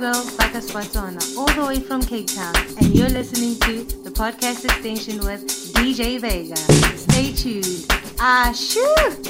Girl, Baka Swatona, all the way from Cape Town, and you're listening to the podcast extension with DJ Vega. Stay tuned. Ah, shoo!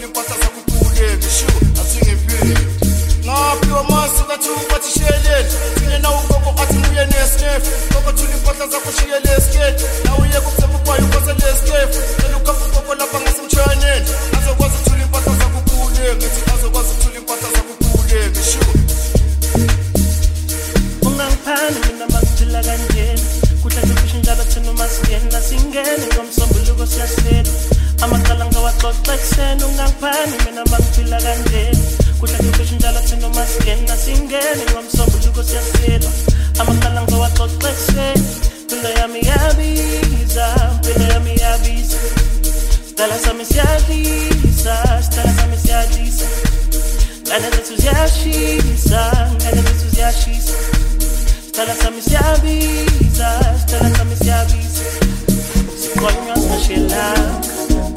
ngaphiwa masi kathuku bathi shiyeleni thina ugogo athi nguye ukhapha ngizowaxoxa ekuseni mina makuphila kanjena kuhle kufishi njalo thina siyasela amaqala yami yami sitala sami siyalisa sitala sami siyalisa ngane zethu ziyashisa ngane zethu ziyashisa. Sitala sami siyabiza sitala sami siyabiza.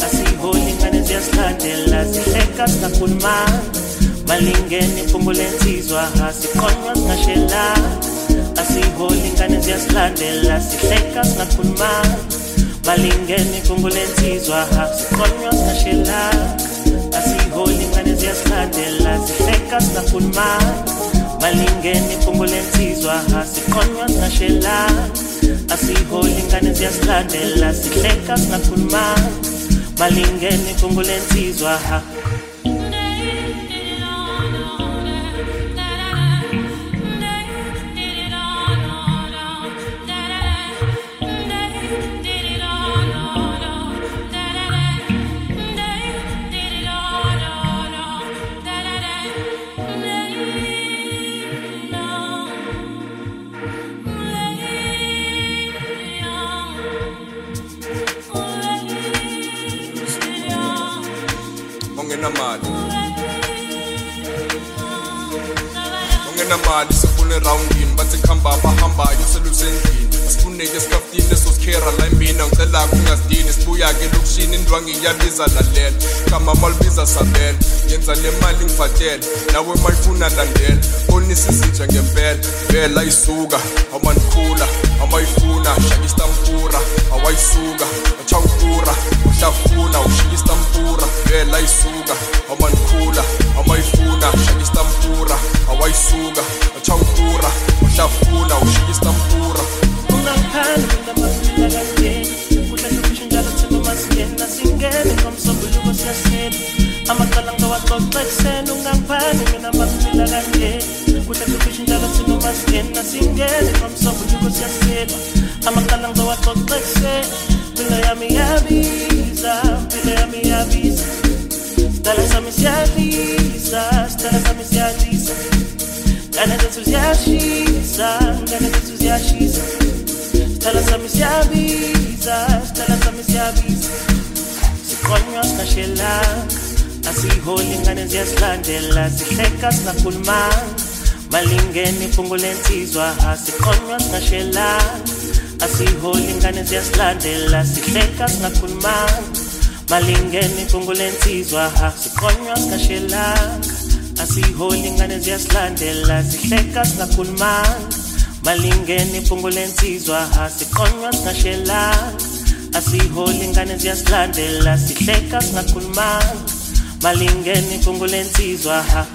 Asiholi ingane ziyasilandela sihleka singakhulumanga malingeni iphungu lensizwa sikhonywa singashelanga asiholi ingane ziyasilandela sihleka singakhulumanga malingeni iphungu lensizwa sikhonywa singashelanga asiholi ingane ziyasilandela sihleka singakhulumanga malingeni iphungu lensizwa sikhonywa singashelanga asiholi ingane ziyasilandela sihleka singakhulumanga balingene kongolensizwa ha. Ongenamali siphule rawundini bathi khamba abahambayo selusendlini asifuneke sikafutini esosikhera la mina ngicela kungasidini sibuya-ke lokushini indwangi iyabiza lalela. Khamba malibiza sabela yenza le mali ngibhatele nawe mayifuna landela bonisa izitsha ngempela vela isuka awumanikhula awayifuna shaka istampura awayisuka achawukura uhlafuna ushika istampura vela isuka awumanikhula awayifuna shaka istampura awayisuka achawukura uhlafuna ushika istampura amaqala ngizowaxoxa ekuseni ungangiphani mina makuphila singene ngomsombuluko siyasela amaqala ngizowaxoxa ekuseni impilo yami yabiza impilo yami yabiza sitala sami siyalisa sitala sami siyalisa ngane zethu ziyashisa ngane zethu ziyashisa sitala sami siyabiza sitala sami siyabiza sikhonywa singashelanga asiholi ingane ziyasilandela sihleka singakhulumanga malingeni iphungu lensizwa sikhonywa singashelanga asiholi ingane ziyasilandela sihleka singakhulumanga malingeni iphungu lensizwa sikhonywa singashelanga asiholi ingane ziyasilandela sihleka singakhulumanga malingeni iphungu lensizwa sikhonywa singashelanga asiholi ingane ziyasilandela sihleka singakhulumanga malingeni kungulensizwa ha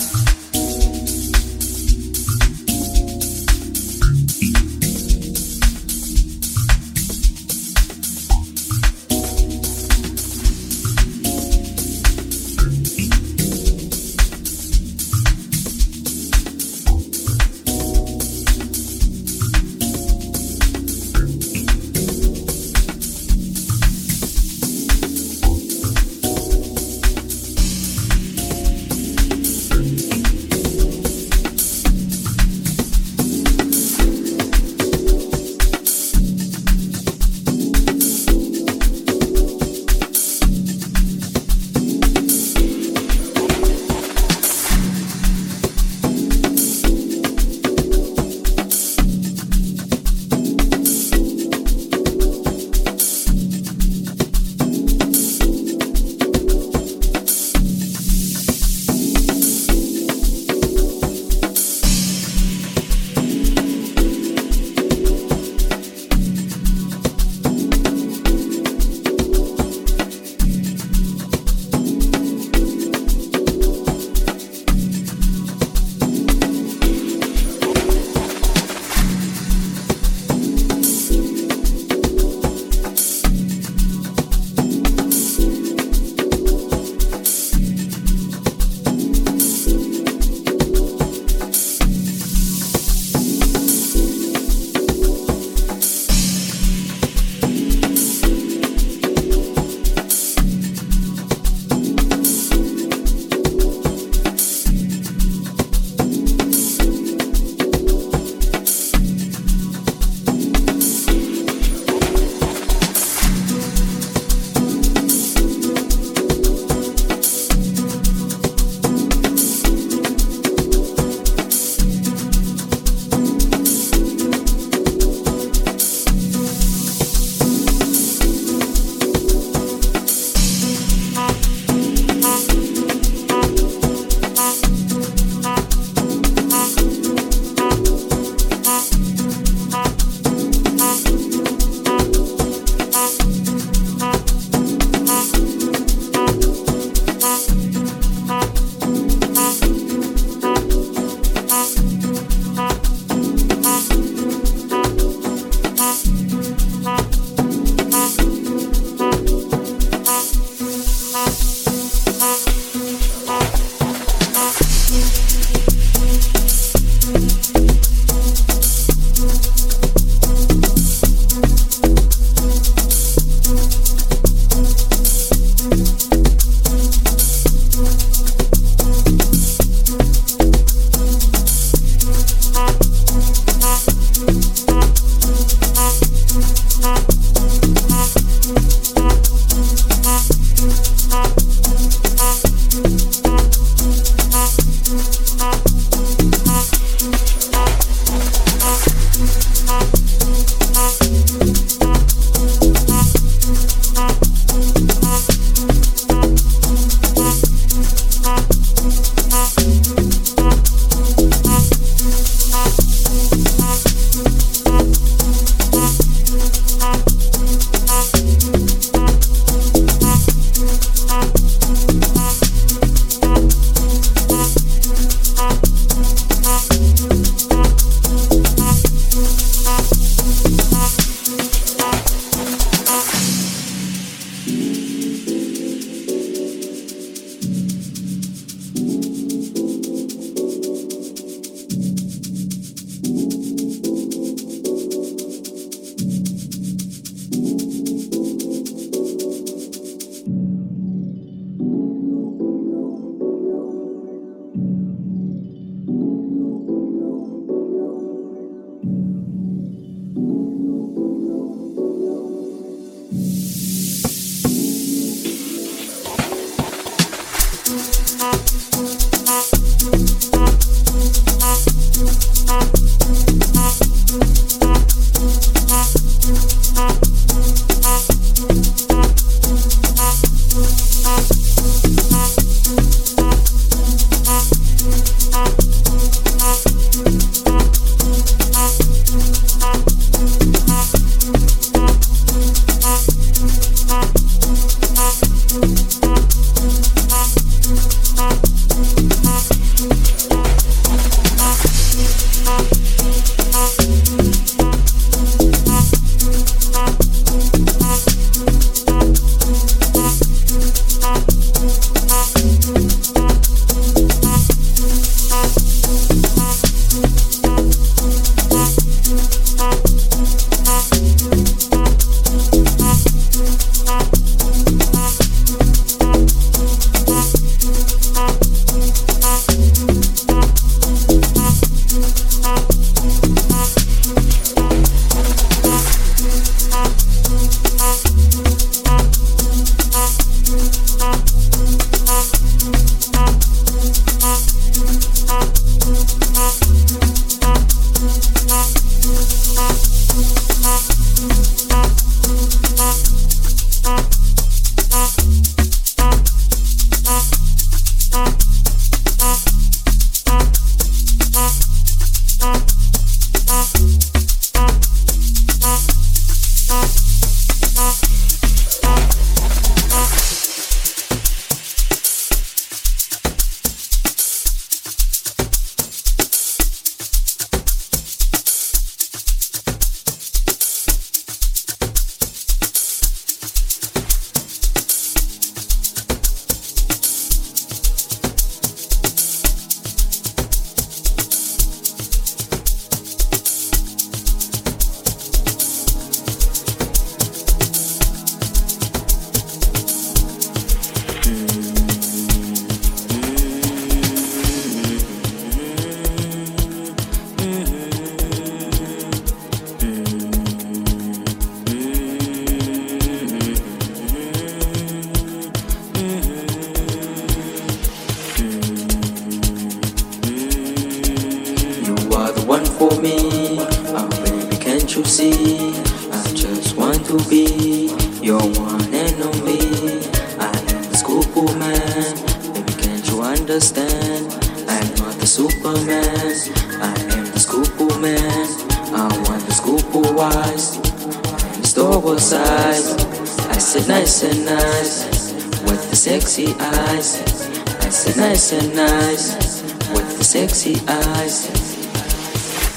and nice with the sexy eyes.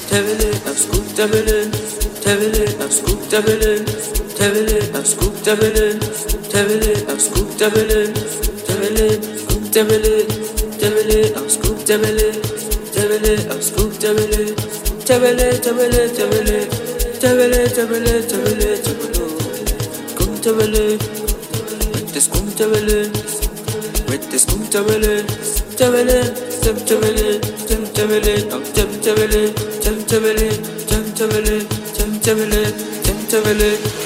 Tevil it scoop, tevil in, tevil scoop, tevil in, tevil scoop, tevil in, tevil scoop, tevil in, scoop, tevil in, tevil scoop, tevil in, tevil scoop, tevil in, tevil scoop, with the scoop, tevil with the scoop, tevil. temtemeli temtemeli temtemeli tam temtemeli temtemeli temtemeli temtemeli temtemeli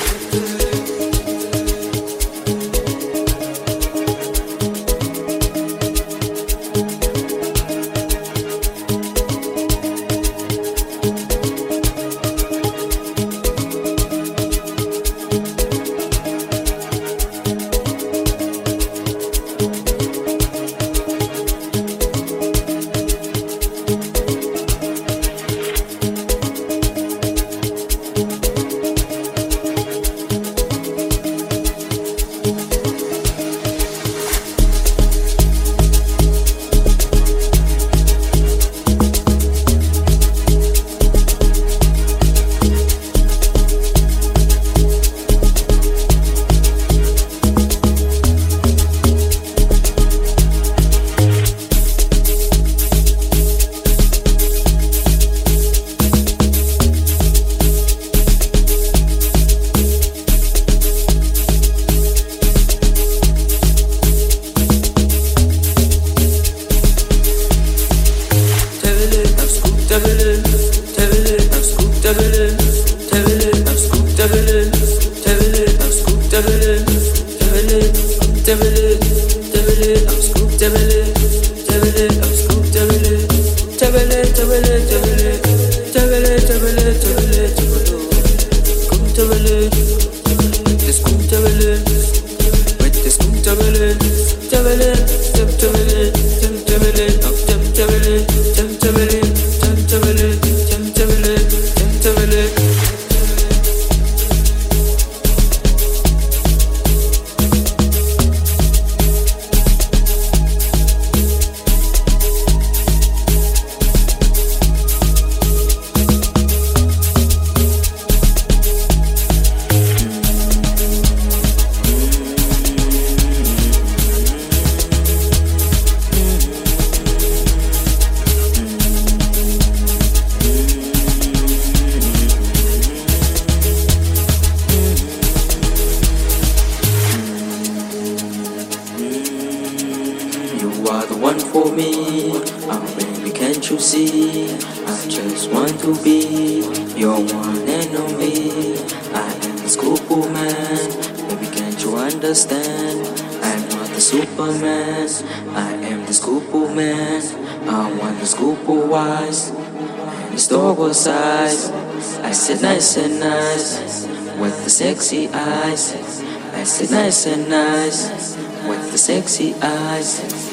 see eyes.